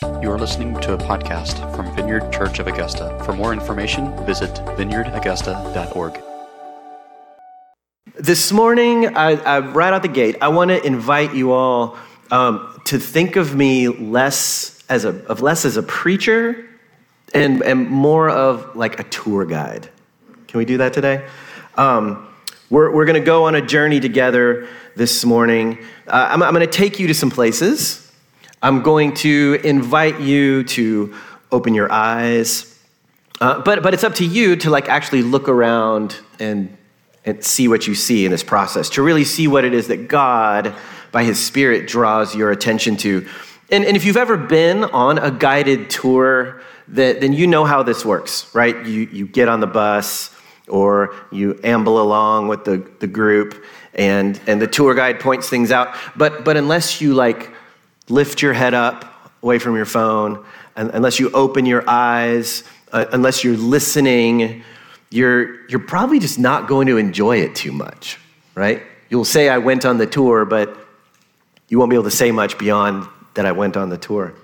You are listening to a podcast from Vineyard Church of Augusta. For more information, visit vineyardaugusta.org. This morning, I, I, right out the gate, I want to invite you all um, to think of me less as a of less as a preacher and, and more of like a tour guide. Can we do that today? Um, we're we're going to go on a journey together this morning. Uh, I'm, I'm going to take you to some places. I'm going to invite you to open your eyes. Uh, but, but it's up to you to like actually look around and, and see what you see in this process, to really see what it is that God, by His Spirit, draws your attention to. And, and if you've ever been on a guided tour, that, then you know how this works, right? You, you get on the bus or you amble along with the, the group and, and the tour guide points things out. But, but unless you like lift your head up away from your phone, unless you open your eyes, uh, unless you're listening, you're, you're probably just not going to enjoy it too much, right? You'll say, I went on the tour, but you won't be able to say much beyond that I went on the tour.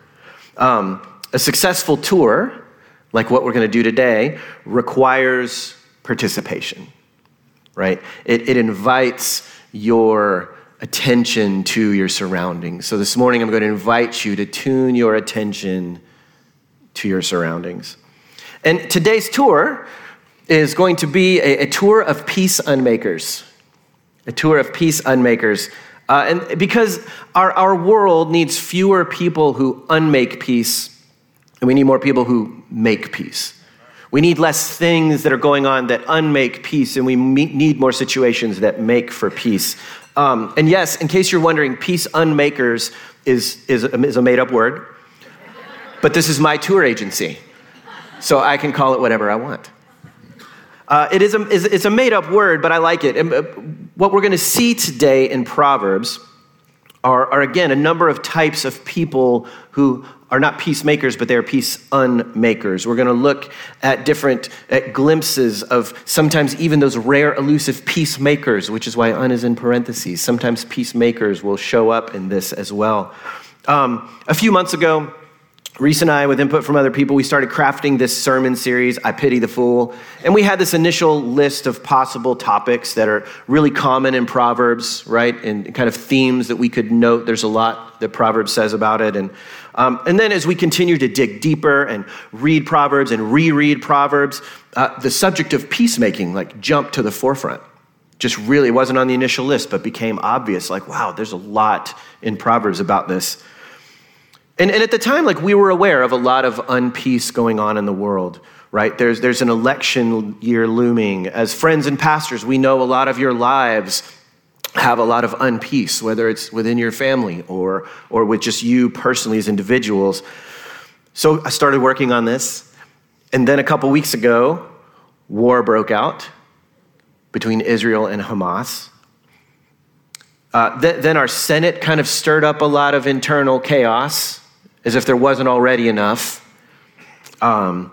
Um, a successful tour, like what we're going to do today, requires participation, right? It, it invites your attention to your surroundings. So this morning, I'm going to invite you to tune your attention to your surroundings. And today's tour is going to be a, a tour of peace unmakers. A tour of peace unmakers. Uh, and because our, our world needs fewer people who unmake peace, and we need more people who make peace. We need less things that are going on that unmake peace, and we need more situations that make for peace. Um, and yes, in case you're wondering, peace unmakers is, is, is a made up word, but this is my tour agency, so I can call it whatever I want. Uh, it is a, it's a made up word, but I like it. And, uh, what we're going to see today in Proverbs are, are, again, a number of types of people who are not peacemakers, but they're peace unmakers. We're going to look at different at glimpses of sometimes even those rare, elusive peacemakers, which is why un is in parentheses. Sometimes peacemakers will show up in this as well. Um, a few months ago, Reese and I, with input from other people, we started crafting this sermon series, I Pity the Fool. And we had this initial list of possible topics that are really common in Proverbs, right? And kind of themes that we could note. There's a lot that Proverbs says about it. And, um, and then as we continue to dig deeper and read Proverbs and reread Proverbs, uh, the subject of peacemaking like jumped to the forefront. Just really wasn't on the initial list, but became obvious like, wow, there's a lot in Proverbs about this. And, and at the time, like we were aware of a lot of unpeace going on in the world, right? There's, there's an election year looming. As friends and pastors, we know a lot of your lives have a lot of unpeace, whether it's within your family or, or with just you personally as individuals. So I started working on this. And then a couple weeks ago, war broke out between Israel and Hamas. Uh, th- then our Senate kind of stirred up a lot of internal chaos as if there wasn't already enough. Um,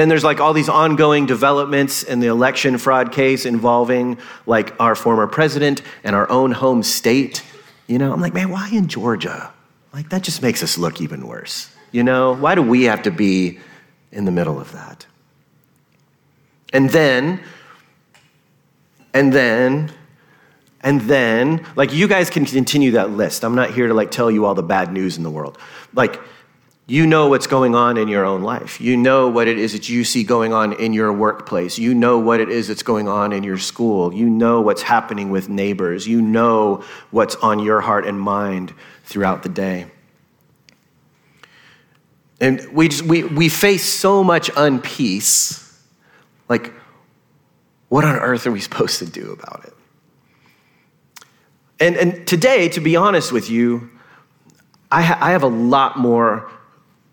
then there's like all these ongoing developments in the election fraud case involving like our former president and our own home state. You know, I'm like, man, why in Georgia? Like, that just makes us look even worse. You know, why do we have to be in the middle of that? And then, and then, and then, like, you guys can continue that list. I'm not here to, like, tell you all the bad news in the world. Like, you know what's going on in your own life. You know what it is that you see going on in your workplace. You know what it is that's going on in your school. You know what's happening with neighbors. You know what's on your heart and mind throughout the day. And we, just, we, we face so much unpeace. Like, what on earth are we supposed to do about it? And, and today, to be honest with you, I, ha- I have a lot more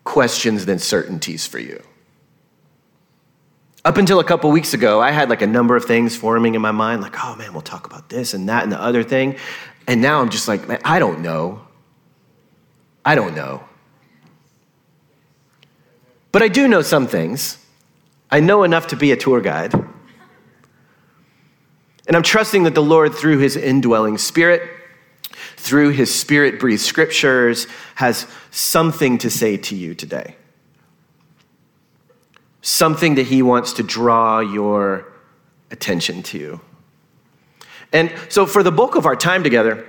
questions than certainties for you. Up until a couple weeks ago, I had like a number of things forming in my mind, like, oh man, we'll talk about this and that and the other thing. And now I'm just like, man, I don't know. I don't know. But I do know some things. I know enough to be a tour guide. And I'm trusting that the Lord, through his indwelling spirit, through his spirit breathed scriptures, has something to say to you today. Something that he wants to draw your attention to. And so, for the bulk of our time together,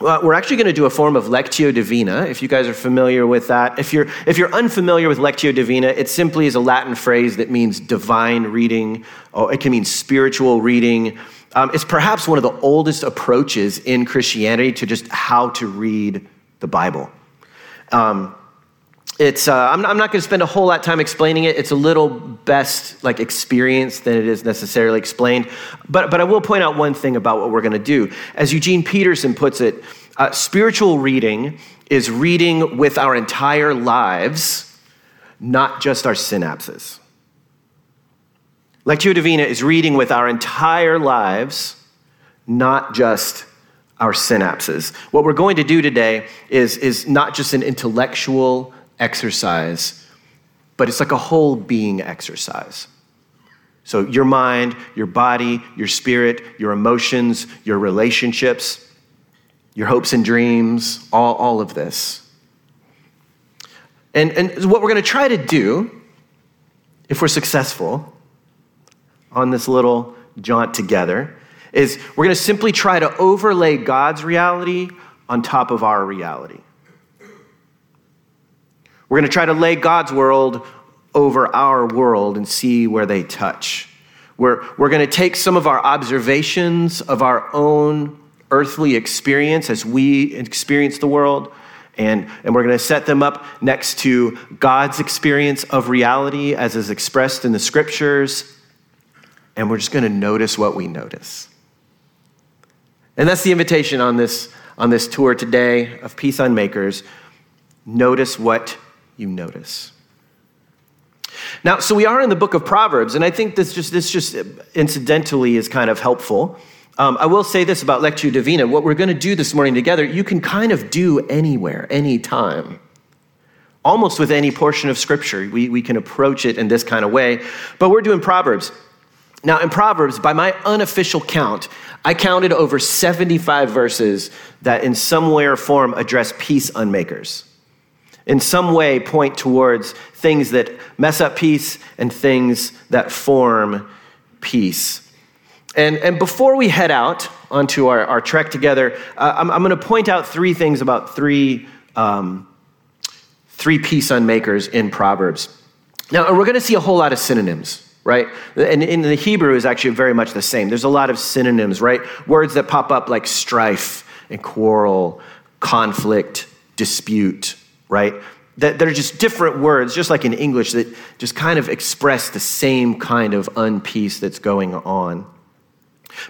well, we're actually going to do a form of Lectio Divina, if you guys are familiar with that. If you're, if you're unfamiliar with Lectio Divina, it simply is a Latin phrase that means divine reading, or it can mean spiritual reading. Um, it's perhaps one of the oldest approaches in Christianity to just how to read the Bible. Um, it's, uh, I'm, I'm not going to spend a whole lot of time explaining it. It's a little best like experience than it is necessarily explained. But, but I will point out one thing about what we're going to do. As Eugene Peterson puts it, uh, spiritual reading is reading with our entire lives, not just our synapses. Lectio Divina is reading with our entire lives, not just our synapses. What we're going to do today is, is not just an intellectual exercise, but it's like a whole being exercise. So, your mind, your body, your spirit, your emotions, your relationships, your hopes and dreams, all, all of this. And, and what we're going to try to do, if we're successful on this little jaunt together, is we're going to simply try to overlay God's reality on top of our reality. We're going to try to lay God's world over our world and see where they touch. We're, we're going to take some of our observations of our own earthly experience as we experience the world, and, and we're going to set them up next to God's experience of reality as is expressed in the scriptures, and we're just going to notice what we notice. And that's the invitation on this, on this tour today of Peace Unmakers. Notice what you notice. Now, so we are in the book of Proverbs, and I think this just, this just incidentally is kind of helpful. Um, I will say this about Lectio Divina. What we're going to do this morning together, you can kind of do anywhere, anytime. Almost with any portion of Scripture, we, we can approach it in this kind of way. But we're doing Proverbs. Now, in Proverbs, by my unofficial count, I counted over 75 verses that in some way or form address peace unmakers in some way point towards things that mess up peace and things that form peace. And, and before we head out onto our, our trek together, uh, I'm, I'm going to point out three things about three, um, three peace unmakers in Proverbs. Now, we're going to see a whole lot of synonyms right? And in the Hebrew is actually very much the same. There's a lot of synonyms, right? Words that pop up like strife and quarrel, conflict, dispute, right? That, are just different words, just like in English, that just kind of express the same kind of unpeace that's going on.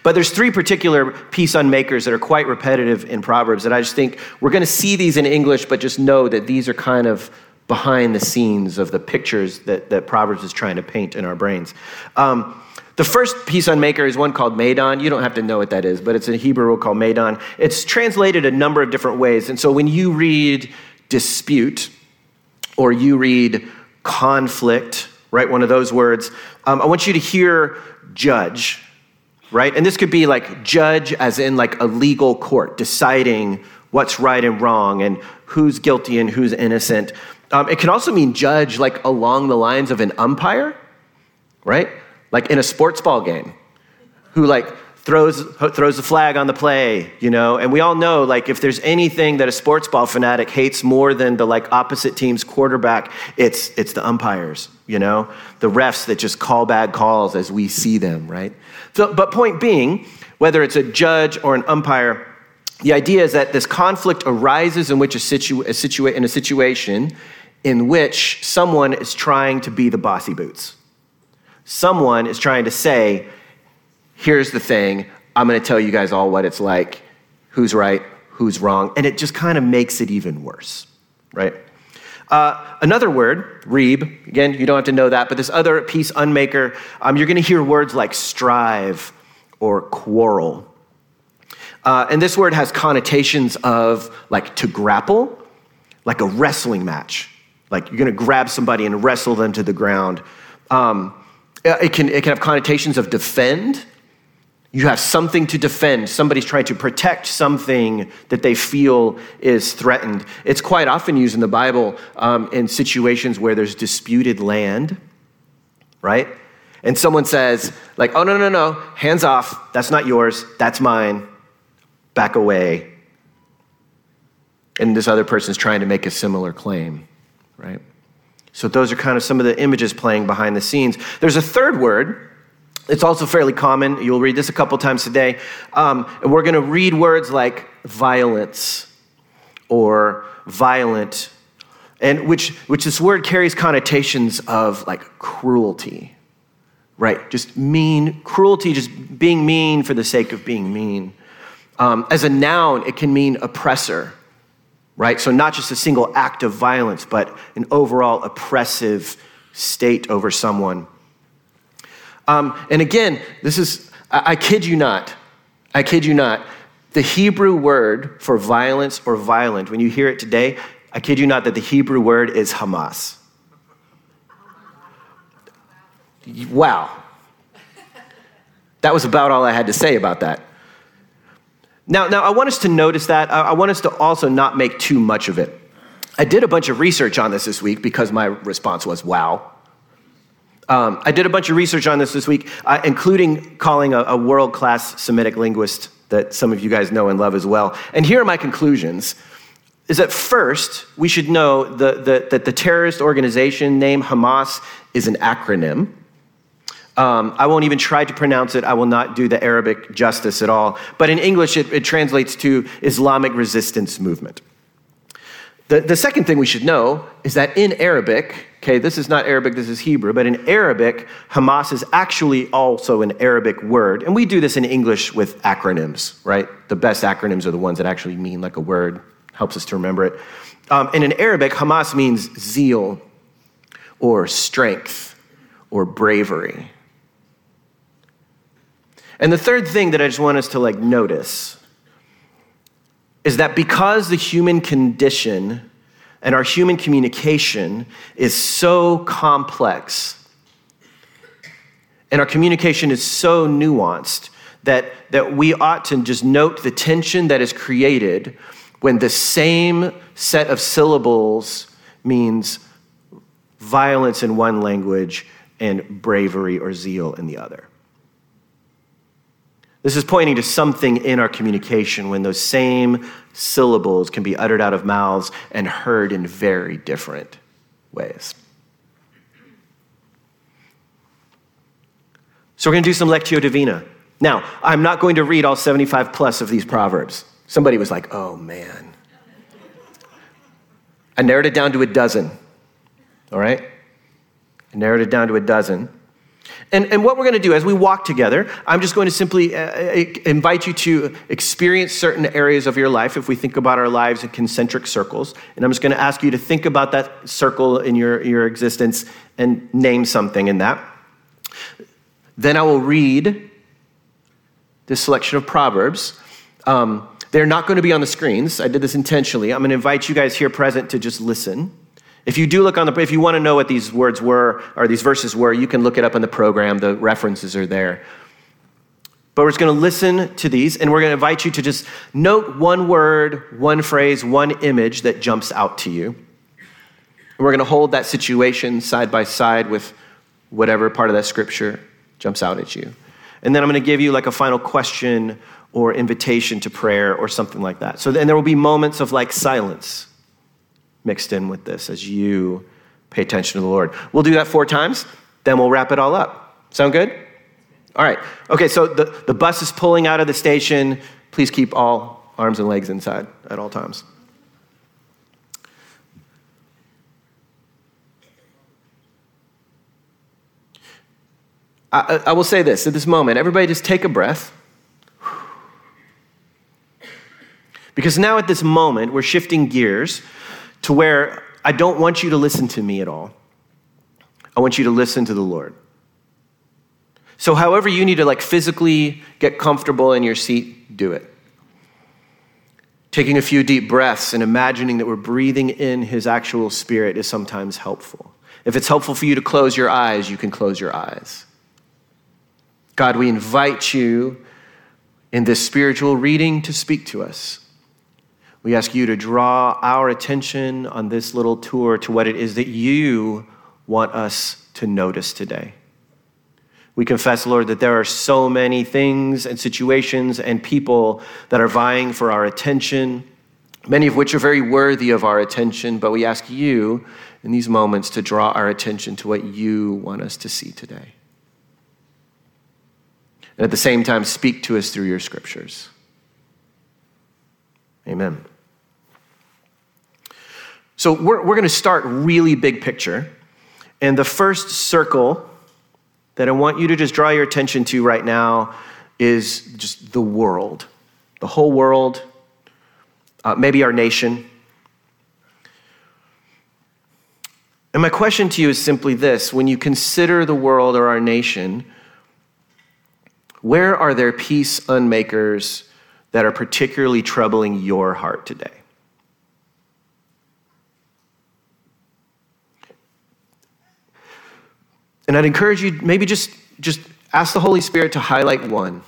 But there's three particular peace unmakers that are quite repetitive in Proverbs that I just think we're going to see these in English, but just know that these are kind of behind the scenes of the pictures that, that Proverbs is trying to paint in our brains. Um, the first peace unmaker is one called Madon. You don't have to know what that is, but it's a Hebrew word called Madon. It's translated a number of different ways. And so when you read dispute or you read conflict, right? One of those words. Um, I want you to hear judge, right? And this could be like judge as in like a legal court deciding what's right and wrong and who's guilty and who's innocent. Um, it can also mean judge like along the lines of an umpire, right? Like in a sports ball game, who like throws, throws the flag on the play, you know? And we all know, like, if there's anything that a sports ball fanatic hates more than the, like, opposite team's quarterback, it's, it's the umpires, you know? The refs that just call bad calls as we see them, right? So, but point being, whether it's a judge or an umpire, the idea is that this conflict arises in which a, situ- a situa- in a situation in which someone is trying to be the bossy boots. Someone is trying to say, here's the thing I'm going to tell you guys all what it's like, who's right, who's wrong, and it just kind of makes it even worse, right? Uh, another word, reeb, again, you don't have to know that, but this other peace unmaker, um, you're going to hear words like strive or quarrel. Uh, and this word has connotations of like to grapple, like a wrestling match. Like you're going to grab somebody and wrestle them to the ground. Um, it, can, it can have connotations of defend, You have something to defend. Somebody's trying to protect something that they feel is threatened. It's quite often used in the Bible um, in situations where there's disputed land, right? And someone says, like, oh, no, no, no, hands off. That's not yours. That's mine. Back away. And this other person's trying to make a similar claim, right? So those are kind of some of the images playing behind the scenes. There's a third word it's also fairly common. You'll read this a couple times today. Um, and we're going to read words like violence or violent, and which, which this word carries connotations of like cruelty, right? Just mean, cruelty, just being mean for the sake of being mean. Um, as a noun, it can mean oppressor, right? So not just a single act of violence, but an overall oppressive state over someone. Um, and again, this is, I, I kid you not, I kid you not, the Hebrew word for violence or violent, when you hear it today, I kid you not that the Hebrew word is Hamas. Wow. That was about all I had to say about that. Now, now I want us to notice that. I want us to also not make too much of it. I did a bunch of research on this this week because my response was wow. Um, I did a bunch of research on this this week, uh, including calling a, a world class Semitic linguist that some of you guys know and love as well. And here are my conclusions. Is that first, we should know the, the, that the terrorist organization name Hamas is an acronym. Um, I won't even try to pronounce it. I will not do the Arabic justice at all. But in English, it, it translates to Islamic Resistance Movement. The, the second thing we should know is that in Arabic, okay, this is not Arabic, this is Hebrew, but in Arabic, Hamas is actually also an Arabic word. And we do this in English with acronyms, right? The best acronyms are the ones that actually mean like a word, helps us to remember it. Um, and in Arabic, Hamas means zeal or strength or bravery. And the third thing that I just want us to like notice is that because the human condition and our human communication is so complex and our communication is so nuanced that, that we ought to just note the tension that is created when the same set of syllables means violence in one language and bravery or zeal in the other. This is pointing to something in our communication when those same syllables can be uttered out of mouths and heard in very different ways. So, we're going to do some Lectio Divina. Now, I'm not going to read all 75 plus of these Proverbs. Somebody was like, oh man. I narrowed it down to a dozen, all right? I narrowed it down to a dozen. And, and what we're going to do as we walk together, I'm just going to simply uh, uh, invite you to experience certain areas of your life if we think about our lives in concentric circles. And I'm just going to ask you to think about that circle in your, your existence and name something in that. Then I will read this selection of Proverbs. Um, they're not going to be on the screens. I did this intentionally. I'm going to invite you guys here present to just listen. If you do look on the, if you want to know what these words were or these verses were, you can look it up in the program. The references are there. But we're just going to listen to these and we're going to invite you to just note one word, one phrase, one image that jumps out to you. And we're going to hold that situation side by side with whatever part of that scripture jumps out at you. And then I'm going to give you like a final question or invitation to prayer or something like that. So then there will be moments of like silence mixed in with this as you pay attention to the Lord. We'll do that four times, then we'll wrap it all up. Sound good? All right. Okay, so the, the bus is pulling out of the station. Please keep all arms and legs inside at all times. I, I will say this at this moment, everybody just take a breath. Because now at this moment, we're shifting gears to where I don't want you to listen to me at all. I want you to listen to the Lord. So, however, you need to like physically get comfortable in your seat, do it. Taking a few deep breaths and imagining that we're breathing in His actual Spirit is sometimes helpful. If it's helpful for you to close your eyes, you can close your eyes. God, we invite you in this spiritual reading to speak to us. We ask you to draw our attention on this little tour to what it is that you want us to notice today. We confess, Lord, that there are so many things and situations and people that are vying for our attention, many of which are very worthy of our attention, but we ask you in these moments to draw our attention to what you want us to see today. And at the same time, speak to us through your scriptures. Amen. So we're, we're going to start really big picture. And the first circle that I want you to just draw your attention to right now is just the world, the whole world, uh, maybe our nation. And my question to you is simply this when you consider the world or our nation, where are there peace unmakers that are particularly troubling your heart today? And I'd encourage you maybe just, just ask the Holy Spirit to highlight one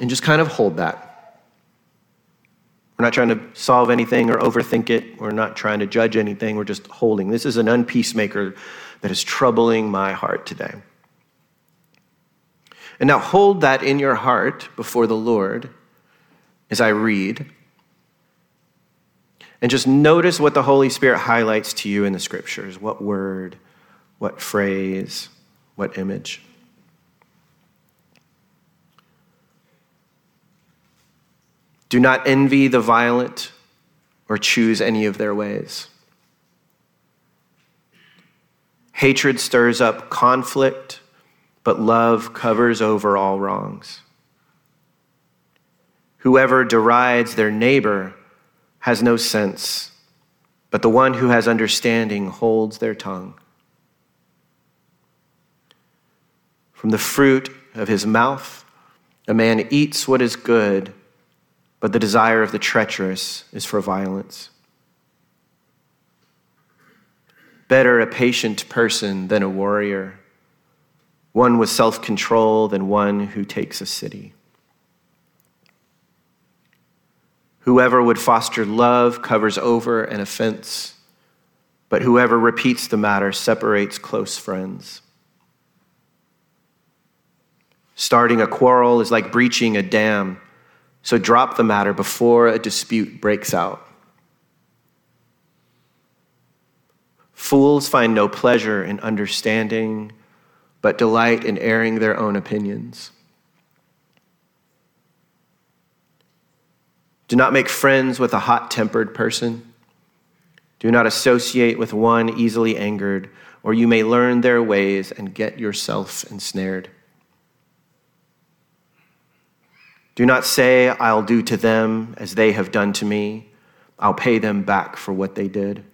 and just kind of hold that. We're not trying to solve anything or overthink it. We're not trying to judge anything. We're just holding. This is an unpeacemaker that is troubling my heart today. And now hold that in your heart before the Lord as I read. And just notice what the Holy Spirit highlights to you in the scriptures. What word, what phrase, what image. Do not envy the violent or choose any of their ways. Hatred stirs up conflict but love covers over all wrongs. Whoever derides their neighbor has no sense, but the one who has understanding holds their tongue. From the fruit of his mouth, a man eats what is good, but the desire of the treacherous is for violence. Better a patient person than a warrior one with self control than one who takes a city. Whoever would foster love covers over an offense, but whoever repeats the matter separates close friends. Starting a quarrel is like breaching a dam, so drop the matter before a dispute breaks out. Fools find no pleasure in understanding but delight in airing their own opinions. Do not make friends with a hot tempered person. Do not associate with one easily angered, or you may learn their ways and get yourself ensnared. Do not say, I'll do to them as they have done to me. I'll pay them back for what they did.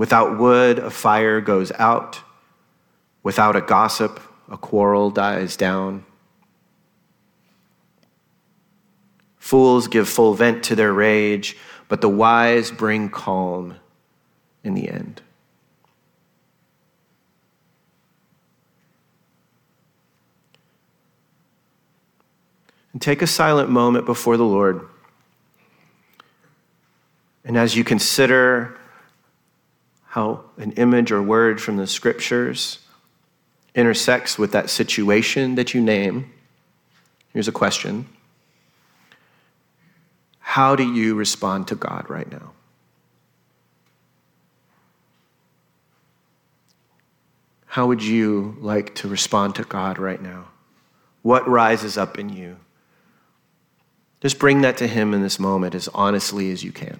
Without wood, a fire goes out. Without a gossip, a quarrel dies down. Fools give full vent to their rage, but the wise bring calm in the end. And take a silent moment before the Lord. And as you consider how an image or word from the scriptures intersects with that situation that you name. Here's a question How do you respond to God right now? How would you like to respond to God right now? What rises up in you? Just bring that to Him in this moment as honestly as you can.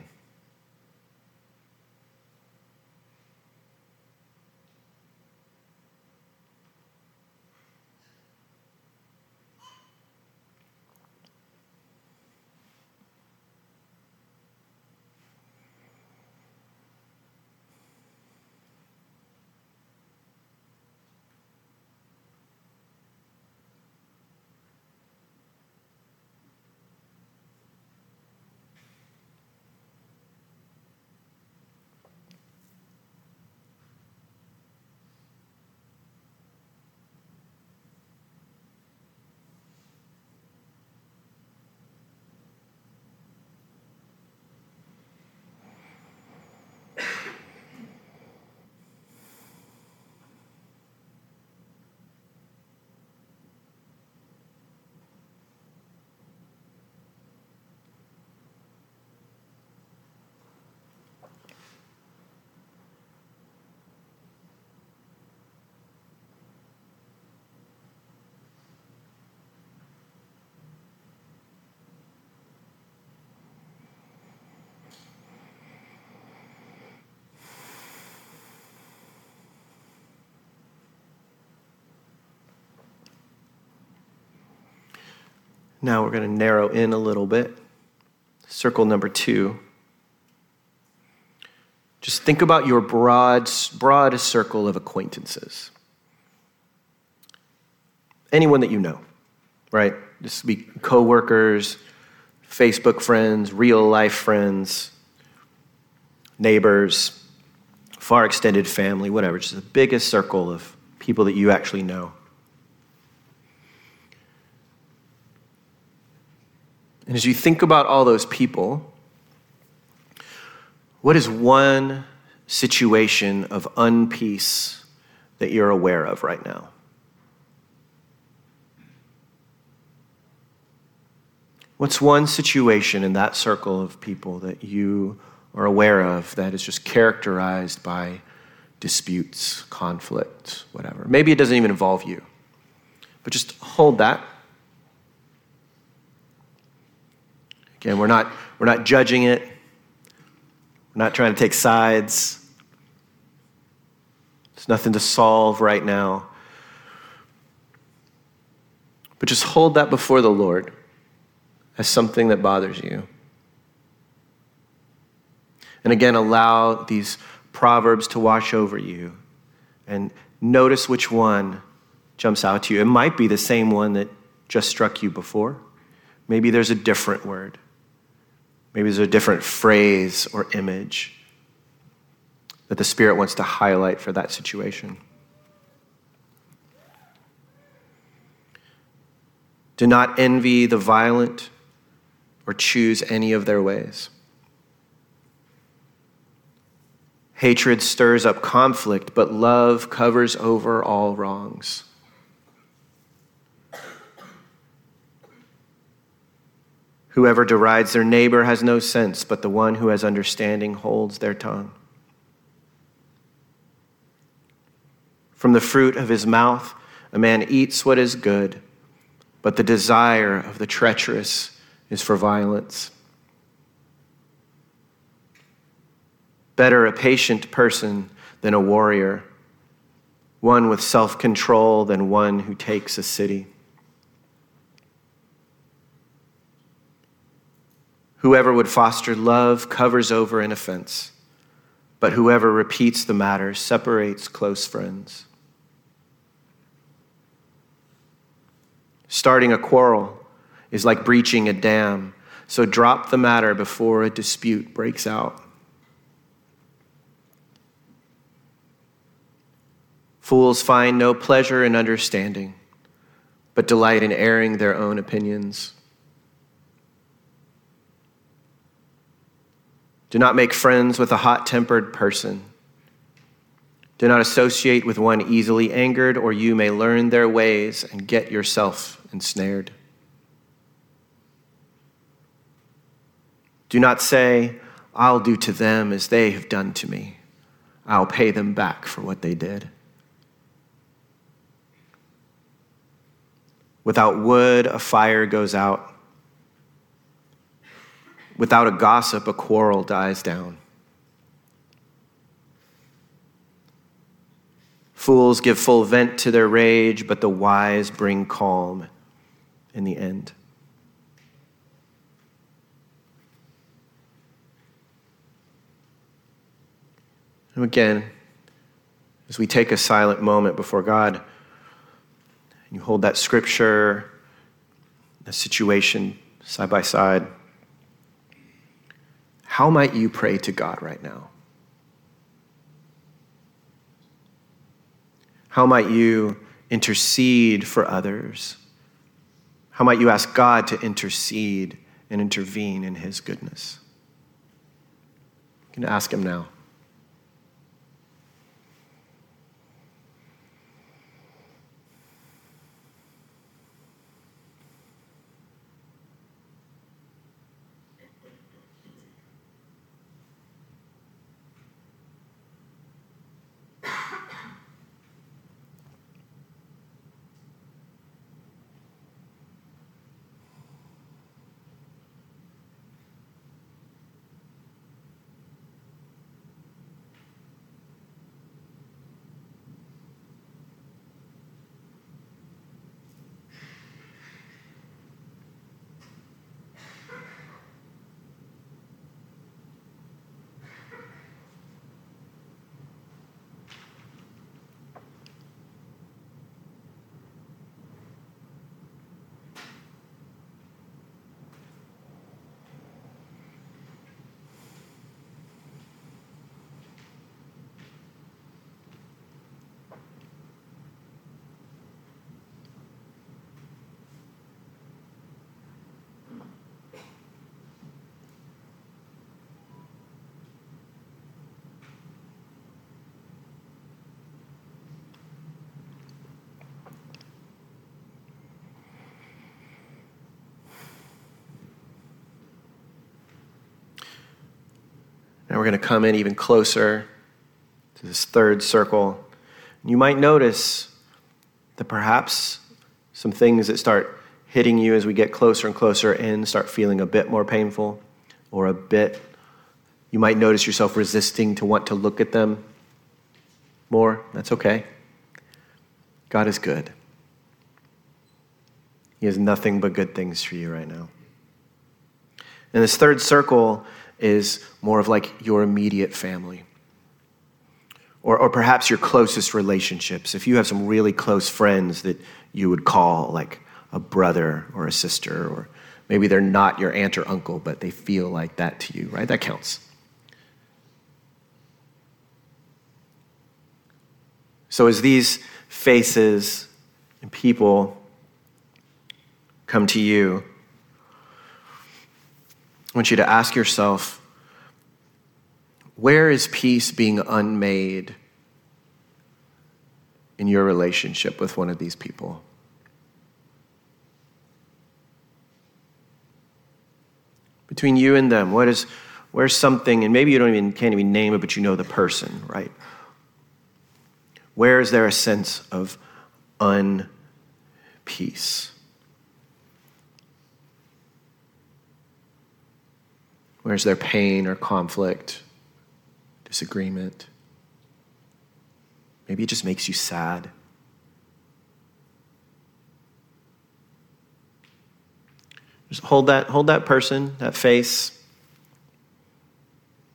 Now we're going to narrow in a little bit. Circle number two. Just think about your broad, broad circle of acquaintances. Anyone that you know, right? This would be coworkers, Facebook friends, real life friends, neighbors, far extended family, whatever. Just the biggest circle of people that you actually know. And as you think about all those people, what is one situation of unpeace that you're aware of right now? What's one situation in that circle of people that you are aware of that is just characterized by disputes, conflict, whatever? Maybe it doesn't even involve you, but just hold that. Again, we're not, we're not judging it. We're not trying to take sides. There's nothing to solve right now. But just hold that before the Lord as something that bothers you. And again, allow these proverbs to wash over you and notice which one jumps out to you. It might be the same one that just struck you before. Maybe there's a different word. Maybe there's a different phrase or image that the Spirit wants to highlight for that situation. Do not envy the violent or choose any of their ways. Hatred stirs up conflict, but love covers over all wrongs. Whoever derides their neighbor has no sense, but the one who has understanding holds their tongue. From the fruit of his mouth, a man eats what is good, but the desire of the treacherous is for violence. Better a patient person than a warrior, one with self control than one who takes a city. Whoever would foster love covers over an offense, but whoever repeats the matter separates close friends. Starting a quarrel is like breaching a dam, so drop the matter before a dispute breaks out. Fools find no pleasure in understanding, but delight in airing their own opinions. Do not make friends with a hot tempered person. Do not associate with one easily angered, or you may learn their ways and get yourself ensnared. Do not say, I'll do to them as they have done to me. I'll pay them back for what they did. Without wood, a fire goes out Without a gossip, a quarrel dies down. Fools give full vent to their rage, but the wise bring calm in the end. And again, as we take a silent moment before God, and you hold that scripture, the situation side by side. How might you pray to God right now? How might you intercede for others? How might you ask God to intercede and intervene in His goodness? You can ask Him now. We're going to come in even closer to this third circle. You might notice that perhaps some things that start hitting you as we get closer and closer in start feeling a bit more painful or a bit. You might notice yourself resisting to want to look at them more. That's okay. God is good. He has nothing but good things for you right now. And this third circle is more of like your immediate family. Or, or perhaps your closest relationships. If you have some really close friends that you would call like a brother or a sister, or maybe they're not your aunt or uncle, but they feel like that to you, right? That counts. So as these faces and people come to you, I want you to ask yourself where is peace being unmade in your relationship with one of these people? Between you and them, what is where's something, and maybe you don't even can't even name it, but you know the person, right? Where is there a sense of unpeace? Where's there pain or conflict, disagreement? Maybe it just makes you sad. Just hold that, hold that person, that face,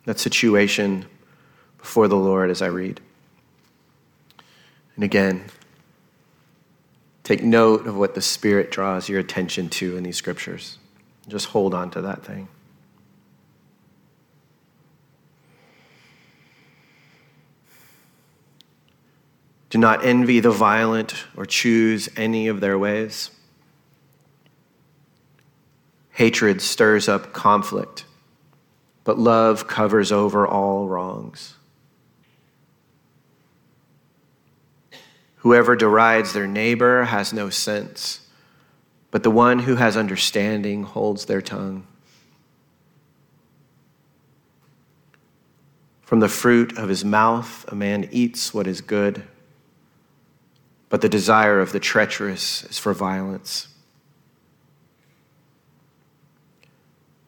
that situation before the Lord as I read. And again, take note of what the Spirit draws your attention to in these scriptures. Just hold on to that thing. Do not envy the violent or choose any of their ways. Hatred stirs up conflict, but love covers over all wrongs. Whoever derides their neighbor has no sense, but the one who has understanding holds their tongue. From the fruit of his mouth, a man eats what is good but the desire of the treacherous is for violence.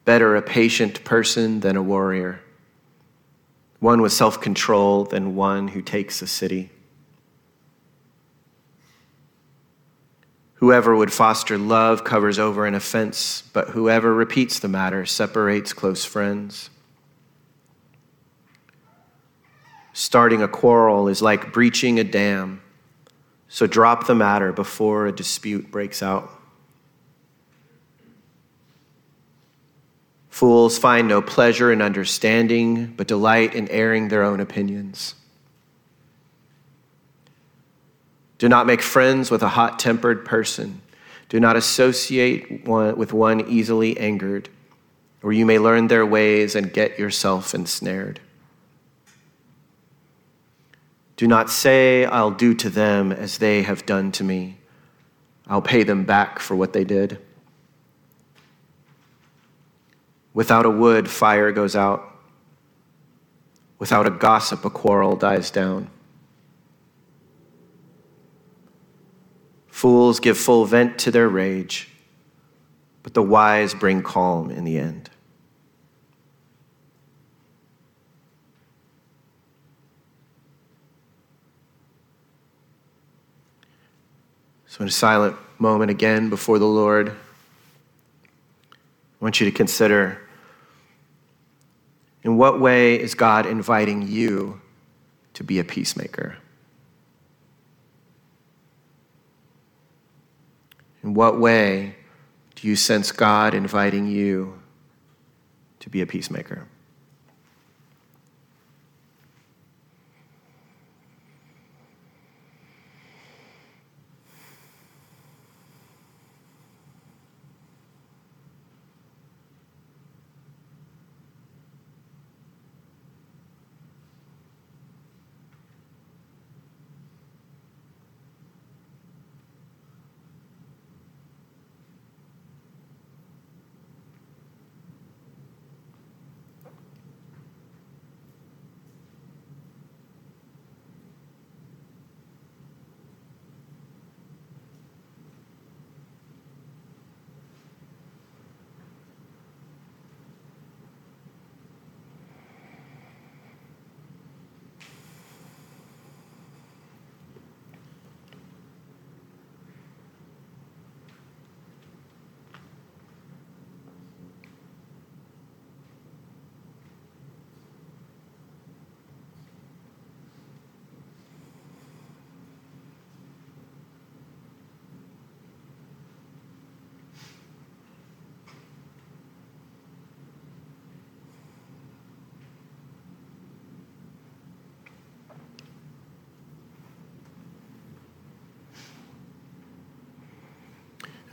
Better a patient person than a warrior, one with self control than one who takes a city. Whoever would foster love covers over an offense, but whoever repeats the matter separates close friends. Starting a quarrel is like breaching a dam. So drop the matter before a dispute breaks out. Fools find no pleasure in understanding, but delight in airing their own opinions. Do not make friends with a hot tempered person. Do not associate one, with one easily angered, or you may learn their ways and get yourself ensnared. Do not say, I'll do to them as they have done to me. I'll pay them back for what they did. Without a wood, fire goes out. Without a gossip, a quarrel dies down. Fools give full vent to their rage, but the wise bring calm in the end. So, in a silent moment again before the Lord, I want you to consider in what way is God inviting you to be a peacemaker? In what way do you sense God inviting you to be a peacemaker?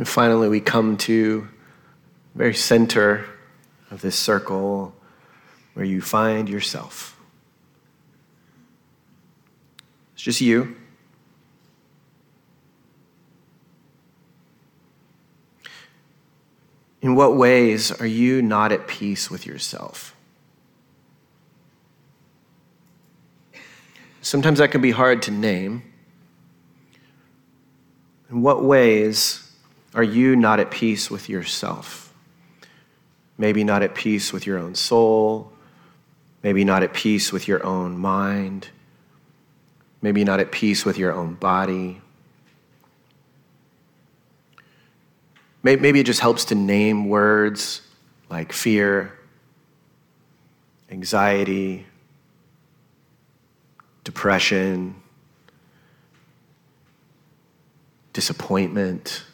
And finally, we come to the very center of this circle where you find yourself. It's just you. In what ways are you not at peace with yourself? Sometimes that can be hard to name. In what ways are you not at peace with yourself? Maybe not at peace with your own soul, maybe not at peace with your own mind, maybe not at peace with your own body. Maybe it just helps to name words like fear, anxiety, depression, disappointment.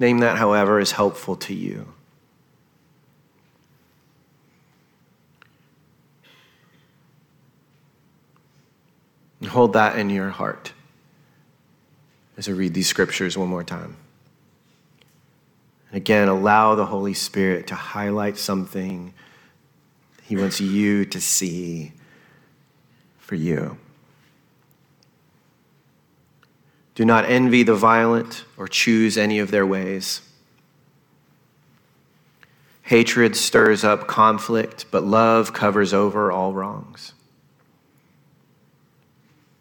Name that however is helpful to you. And hold that in your heart as I read these scriptures one more time. And again, allow the Holy Spirit to highlight something He wants you to see for you. Do not envy the violent or choose any of their ways. Hatred stirs up conflict, but love covers over all wrongs.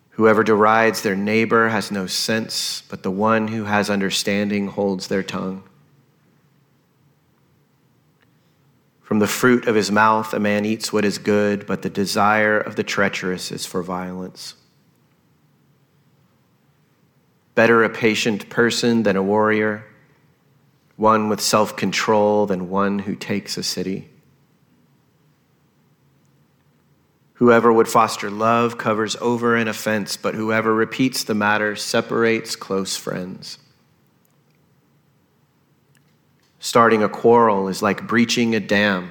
Whoever derides their neighbor has no sense, but the one who has understanding holds their tongue. From the fruit of his mouth, a man eats what is good, but the desire of the treacherous is for violence. Better a patient person than a warrior, one with self control than one who takes a city. Whoever would foster love covers over an offense, but whoever repeats the matter separates close friends. Starting a quarrel is like breaching a dam,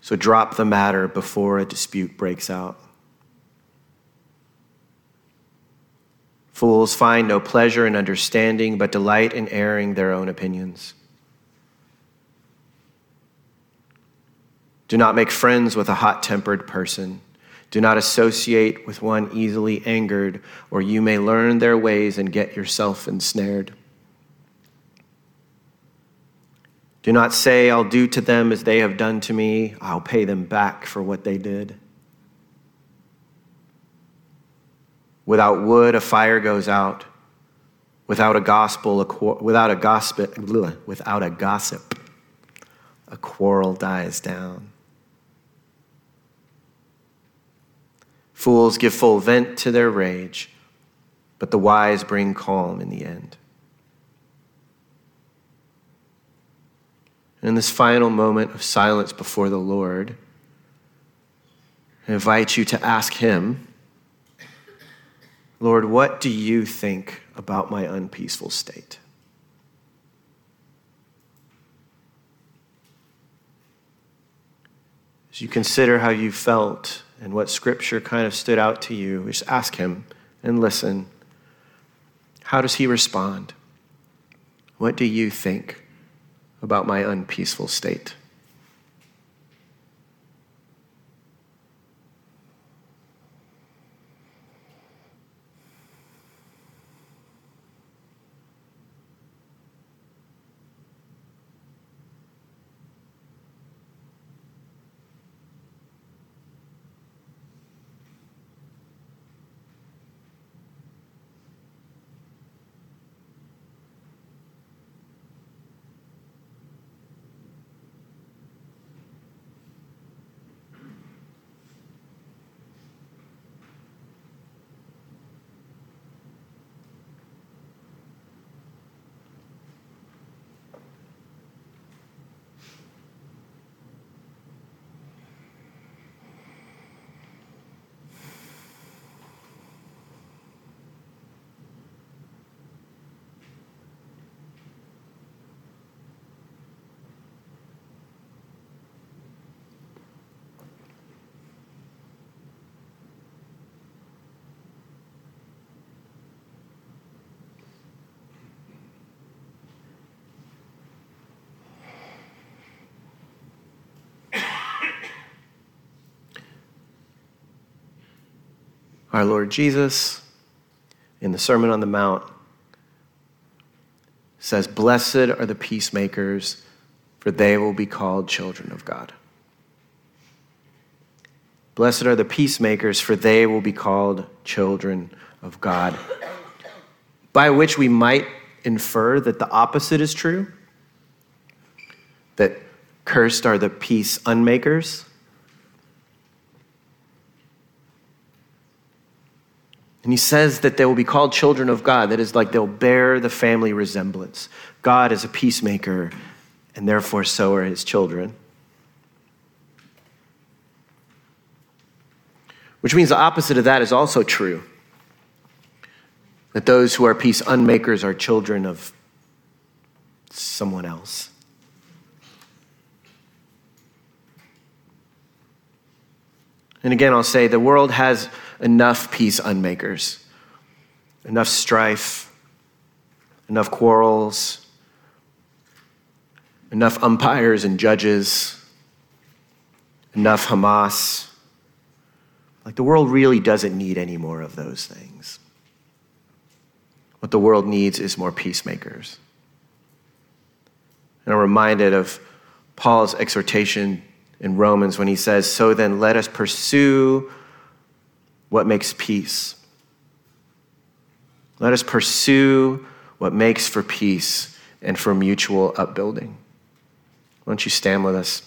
so drop the matter before a dispute breaks out. Fools find no pleasure in understanding, but delight in airing their own opinions. Do not make friends with a hot tempered person. Do not associate with one easily angered, or you may learn their ways and get yourself ensnared. Do not say, I'll do to them as they have done to me, I'll pay them back for what they did. Without wood, a fire goes out. Without a gospel, a without a gossip, without a gossip, a quarrel dies down. Fools give full vent to their rage, but the wise bring calm in the end. And in this final moment of silence before the Lord, I invite you to ask Him, Lord, what do you think about my unpeaceful state? As you consider how you felt and what scripture kind of stood out to you, just ask him and listen. How does he respond? What do you think about my unpeaceful state? Our Lord Jesus, in the Sermon on the Mount, says, Blessed are the peacemakers, for they will be called children of God. Blessed are the peacemakers, for they will be called children of God. By which we might infer that the opposite is true that cursed are the peace unmakers. And he says that they will be called children of God. That is, like they'll bear the family resemblance. God is a peacemaker, and therefore so are his children. Which means the opposite of that is also true. That those who are peace unmakers are children of someone else. And again, I'll say the world has enough peace unmakers, enough strife, enough quarrels, enough umpires and judges, enough Hamas. Like the world really doesn't need any more of those things. What the world needs is more peacemakers. And I'm reminded of Paul's exhortation in Romans when he says, So then let us pursue what makes peace. Let us pursue what makes for peace and for mutual upbuilding. Why don't you stand with us?